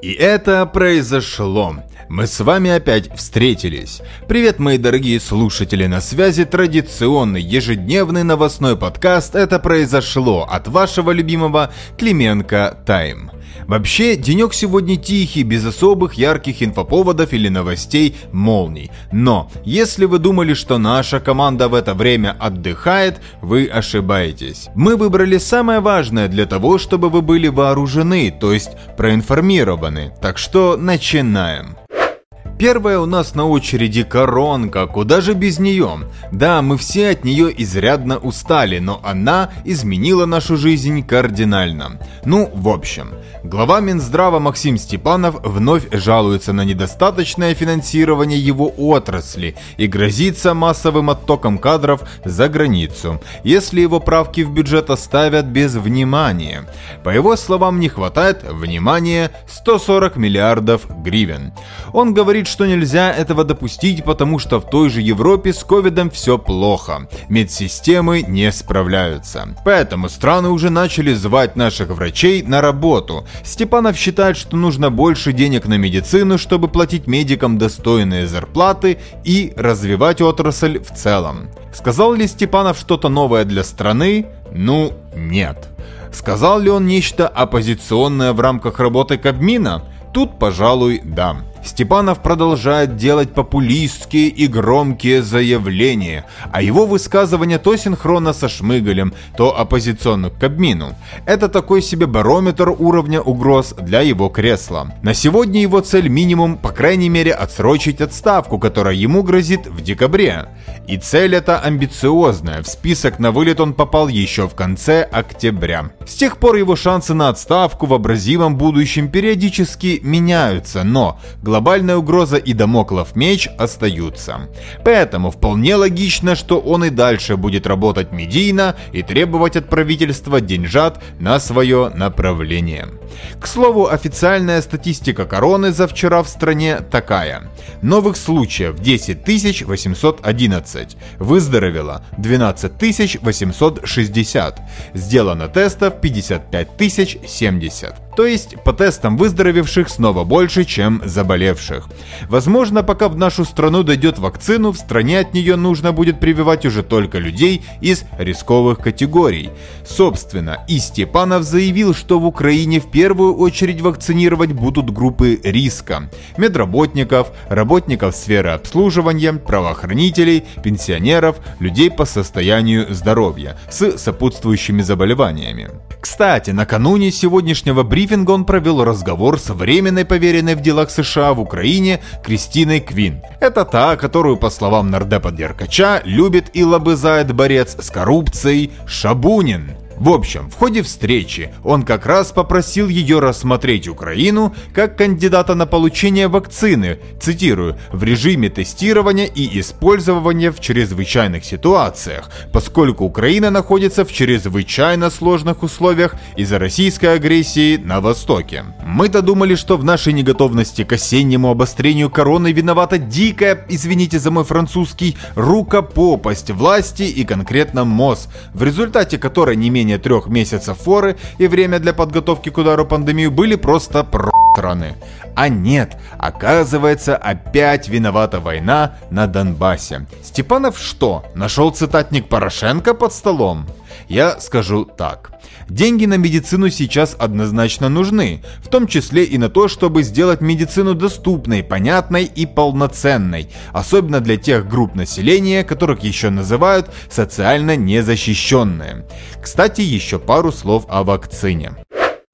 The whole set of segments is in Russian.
И это произошло. Мы с вами опять встретились. Привет, мои дорогие слушатели, на связи традиционный ежедневный новостной подкаст «Это произошло» от вашего любимого Клименко Тайм. Вообще, денек сегодня тихий, без особых ярких инфоповодов или новостей молний. Но, если вы думали, что наша команда в это время отдыхает, вы ошибаетесь. Мы выбрали самое важное для того, чтобы вы были вооружены, то есть проинформированы. Так что начинаем. Первая у нас на очереди коронка, куда же без нее? Да, мы все от нее изрядно устали, но она изменила нашу жизнь кардинально. Ну, в общем, глава Минздрава Максим Степанов вновь жалуется на недостаточное финансирование его отрасли и грозится массовым оттоком кадров за границу, если его правки в бюджет оставят без внимания. По его словам, не хватает внимания 140 миллиардов гривен. Он говорит, что нельзя этого допустить, потому что в той же Европе с ковидом все плохо. Медсистемы не справляются. Поэтому страны уже начали звать наших врачей на работу. Степанов считает, что нужно больше денег на медицину, чтобы платить медикам достойные зарплаты и развивать отрасль в целом. Сказал ли Степанов что-то новое для страны? Ну, нет. Сказал ли он нечто оппозиционное в рамках работы Кабмина? Тут, пожалуй, да. Степанов продолжает делать популистские и громкие заявления, а его высказывания то синхронно со Шмыгалем, то оппозиционно к Кабмину. Это такой себе барометр уровня угроз для его кресла. На сегодня его цель минимум, по крайней мере, отсрочить отставку, которая ему грозит в декабре. И цель эта амбициозная, в список на вылет он попал еще в конце октября. С тех пор его шансы на отставку в образимом будущем периодически меняются, но глобальная угроза и домоклов меч остаются. Поэтому вполне логично, что он и дальше будет работать медийно и требовать от правительства деньжат на свое направление. К слову, официальная статистика короны за вчера в стране такая. Новых случаев 10 811, выздоровело 12 860, сделано тестов 55 070. То есть по тестам выздоровевших снова больше, чем заболевших. Возможно, пока в нашу страну дойдет вакцину, в стране от нее нужно будет прививать уже только людей из рисковых категорий. Собственно, и Степанов заявил, что в Украине в первую очередь вакцинировать будут группы риска. Медработников, работников сферы обслуживания, правоохранителей, пенсионеров, людей по состоянию здоровья с сопутствующими заболеваниями. Кстати, накануне сегодняшнего брифинга он провел разговор с временной поверенной в делах США в Украине Кристиной Квин. Это та, которую, по словам нардепа Деркача, любит и лобызает борец с коррупцией Шабунин. В общем, в ходе встречи он как раз попросил ее рассмотреть Украину как кандидата на получение вакцины, цитирую, в режиме тестирования и использования в чрезвычайных ситуациях, поскольку Украина находится в чрезвычайно сложных условиях из-за российской агрессии на Востоке. Мы-то думали, что в нашей неготовности к осеннему обострению короны виновата дикая, извините за мой французский, рукопопость власти и конкретно МОЗ, в результате которой не менее трех месяцев форы и время для подготовки к удару пандемию были просто просраны. А нет, оказывается, опять виновата война на Донбассе. Степанов что, нашел цитатник Порошенко под столом? Я скажу так. Деньги на медицину сейчас однозначно нужны, в том числе и на то, чтобы сделать медицину доступной, понятной и полноценной, особенно для тех групп населения, которых еще называют социально незащищенные. Кстати, еще пару слов о вакцине.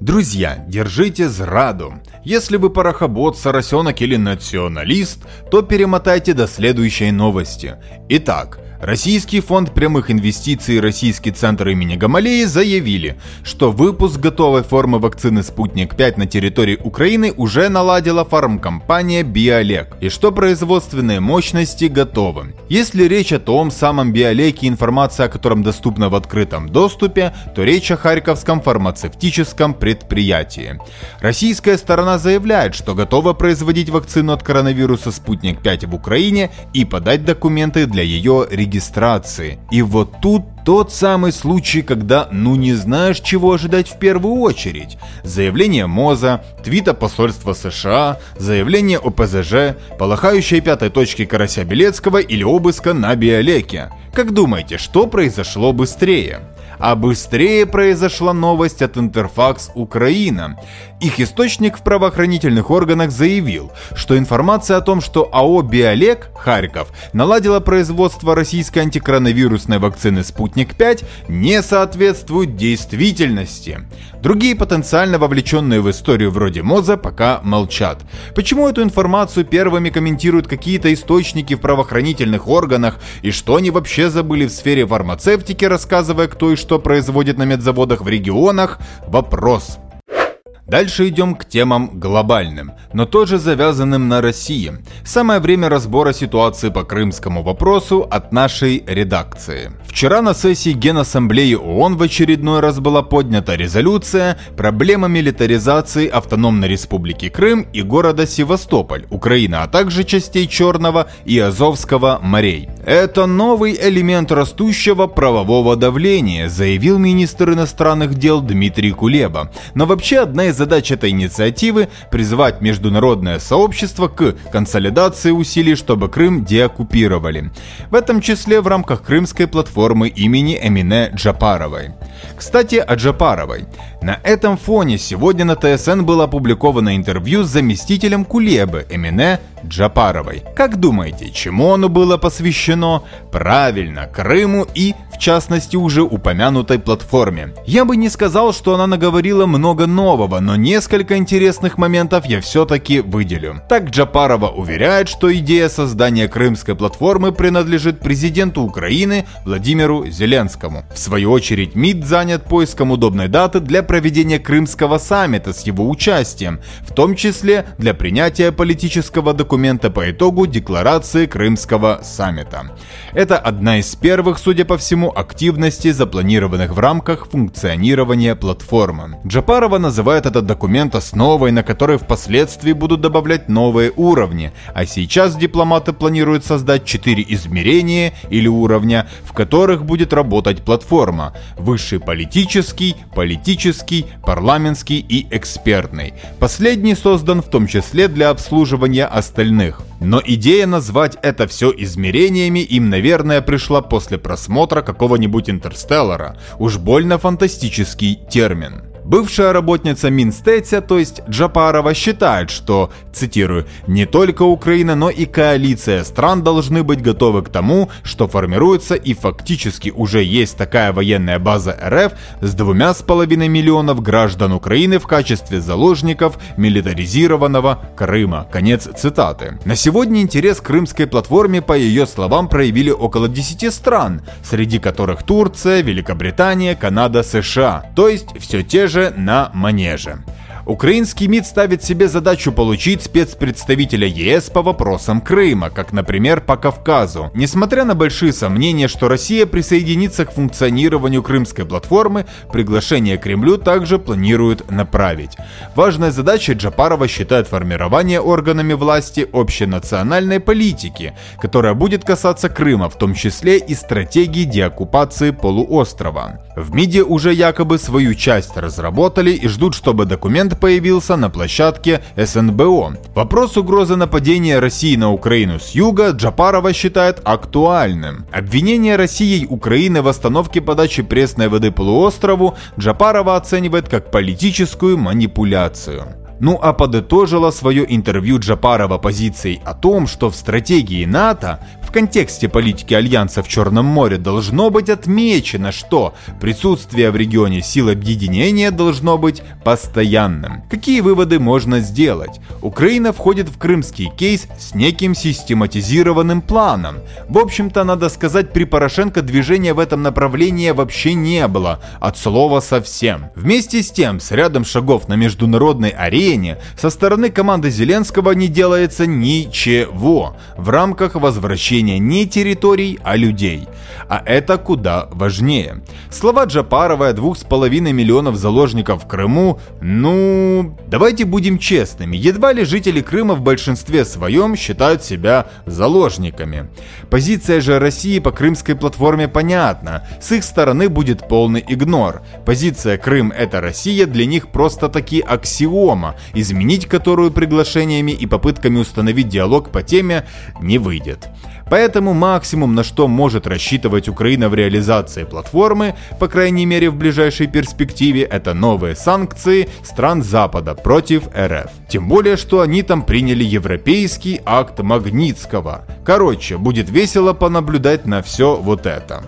Друзья, держите зраду. Если вы парохобот, соросенок или националист, то перемотайте до следующей новости. Итак, Российский фонд прямых инвестиций и Российский центр имени Гамалеи заявили, что выпуск готовой формы вакцины «Спутник-5» на территории Украины уже наладила фармкомпания «Биолек» и что производственные мощности готовы. Если речь о том самом «Биолеке», информация о котором доступна в открытом доступе, то речь о Харьковском фармацевтическом предприятии. Российская сторона заявляет, что готова производить вакцину от коронавируса «Спутник-5» в Украине и подать документы для ее регистрации. И вот тут тот самый случай, когда ну не знаешь, чего ожидать в первую очередь. Заявление МОЗа, твита посольства США, заявление ОПЗЖ, полыхающей пятой точки Карася Белецкого или обыска на Биолеке. Как думаете, что произошло быстрее? А быстрее произошла новость от Интерфакс Украина. Их источник в правоохранительных органах заявил, что информация о том, что АО «Биолек» Харьков наладила производство российской антикоронавирусной вакцины «Спутник-5» не соответствует действительности. Другие потенциально вовлеченные в историю вроде МОЗа пока молчат. Почему эту информацию первыми комментируют какие-то источники в правоохранительных органах и что они вообще забыли в сфере фармацевтики, рассказывая кто и что производит на медзаводах в регионах? Вопрос. Дальше идем к темам глобальным, но тоже завязанным на России. Самое время разбора ситуации по крымскому вопросу от нашей редакции. Вчера на сессии Генассамблеи ООН в очередной раз была поднята резолюция «Проблема милитаризации Автономной Республики Крым и города Севастополь, Украина, а также частей Черного и Азовского морей». Это новый элемент растущего правового давления, заявил министр иностранных дел Дмитрий Кулеба. Но вообще одна из задач этой инициативы – призвать международное сообщество к консолидации усилий, чтобы Крым деоккупировали. В этом числе в рамках Крымской платформы имени Эмине Джапаровой. Кстати, о Джапаровой. На этом фоне сегодня на ТСН было опубликовано интервью с заместителем Кулебы Эмине Джапаровой. Как думаете, чему оно было посвящено? Правильно, Крыму и, в частности, уже упомянутой платформе. Я бы не сказал, что она наговорила много нового, но несколько интересных моментов я все-таки выделю. Так Джапарова уверяет, что идея создания крымской платформы принадлежит президенту Украины Владимиру Зеленскому. В свою очередь МИД занят поиском удобной даты для проведения крымского саммита с его участием, в том числе для принятия политического документа по итогу декларации Крымского саммита. Это одна из первых, судя по всему, активностей, запланированных в рамках функционирования платформы. Джапарова называет этот документ основой, на которой впоследствии будут добавлять новые уровни, а сейчас дипломаты планируют создать четыре измерения или уровня, в которых будет работать платформа. Высший политический, политический, парламентский и экспертный. Последний создан в том числе для обслуживания остальных. Но идея назвать это все измерениями им, наверное, пришла после просмотра какого-нибудь интерстеллара. Уж больно фантастический термин. Бывшая работница Минстетя, то есть Джапарова, считает, что, цитирую, «не только Украина, но и коалиция стран должны быть готовы к тому, что формируется и фактически уже есть такая военная база РФ с двумя с половиной миллионов граждан Украины в качестве заложников милитаризированного Крыма». Конец цитаты. На сегодня интерес к крымской платформе, по ее словам, проявили около 10 стран, среди которых Турция, Великобритания, Канада, США. То есть все те же же на манеже. Украинский МИД ставит себе задачу получить спецпредставителя ЕС по вопросам Крыма, как, например, по Кавказу. Несмотря на большие сомнения, что Россия присоединится к функционированию крымской платформы, приглашение Кремлю также планируют направить. Важной задачей Джапарова считает формирование органами власти общенациональной политики, которая будет касаться Крыма, в том числе и стратегии деоккупации полуострова. В МИДе уже якобы свою часть разработали и ждут, чтобы документ появился на площадке СНБО. Вопрос угрозы нападения России на Украину с юга Джапарова считает актуальным. Обвинение Россией Украины в остановке подачи пресной воды полуострову Джапарова оценивает как политическую манипуляцию. Ну а подытожила свое интервью Джапарова позицией о том, что в стратегии НАТО в контексте политики Альянса в Черном море должно быть отмечено, что присутствие в регионе сил объединения должно быть постоянным. Какие выводы можно сделать? Украина входит в крымский кейс с неким систематизированным планом. В общем-то, надо сказать, при Порошенко движения в этом направлении вообще не было, от слова совсем. Вместе с тем, с рядом шагов на международной арене, со стороны команды Зеленского не делается ничего в рамках возвращения освобождения не территорий, а людей. А это куда важнее. Слова Джапарова о двух с половиной миллионов заложников в Крыму, ну, давайте будем честными, едва ли жители Крыма в большинстве своем считают себя заложниками. Позиция же России по крымской платформе понятна. С их стороны будет полный игнор. Позиция Крым это Россия для них просто таки аксиома, изменить которую приглашениями и попытками установить диалог по теме не выйдет. Поэтому максимум, на что может рассчитывать Украина в реализации платформы, по крайней мере в ближайшей перспективе, это новые санкции стран Запада против РФ. Тем более, что они там приняли европейский акт Магнитского. Короче, будет весело понаблюдать на все вот это.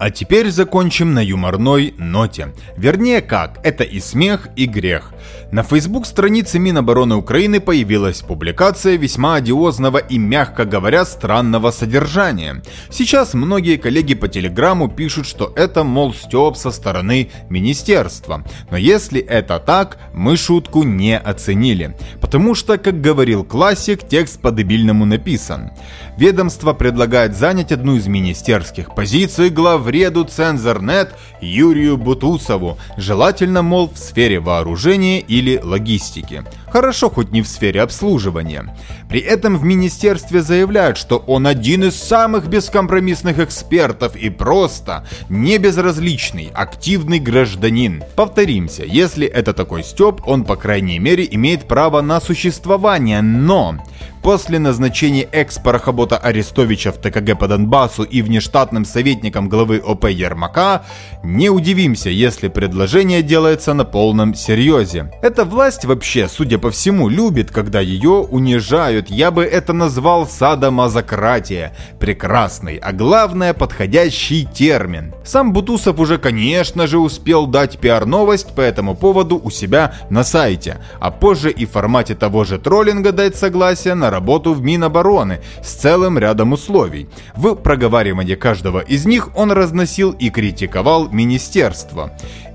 А теперь закончим на юморной ноте. Вернее как, это и смех, и грех. На Facebook странице Минобороны Украины появилась публикация весьма одиозного и, мягко говоря, странного содержания. Сейчас многие коллеги по Телеграму пишут, что это, мол, стёб со стороны министерства. Но если это так, мы шутку не оценили. Потому что, как говорил классик, текст по-дебильному написан. Ведомство предлагает занять одну из министерских позиций глав главреду Цензорнет Юрию Бутусову, желательно, мол, в сфере вооружения или логистики. Хорошо, хоть не в сфере обслуживания. При этом в министерстве заявляют, что он один из самых бескомпромиссных экспертов и просто не безразличный, активный гражданин. Повторимся, если это такой Степ, он по крайней мере имеет право на существование, но После назначения экс-парохобота Арестовича в ТКГ по Донбассу и внештатным советником главы ОП Ермака, не удивимся, если предложение делается на полном серьезе. Эта власть вообще, судя по всему, любит, когда ее унижают. Я бы это назвал садомазократия. Прекрасный, а главное подходящий термин. Сам Бутусов уже, конечно же, успел дать пиар-новость по этому поводу у себя на сайте, а позже и в формате того же троллинга дать согласие работу в Минобороны с целым рядом условий. В проговаривании каждого из них он разносил и критиковал министерство.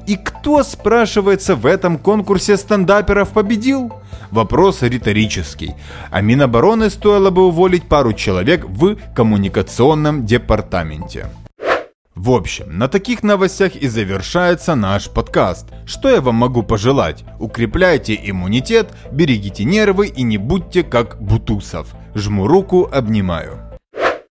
И кто, спрашивается, в этом конкурсе стендаперов победил? Вопрос риторический. А Минобороны стоило бы уволить пару человек в коммуникационном департаменте. В общем, на таких новостях и завершается наш подкаст. Что я вам могу пожелать? Укрепляйте иммунитет, берегите нервы и не будьте как Бутусов. Жму руку, обнимаю.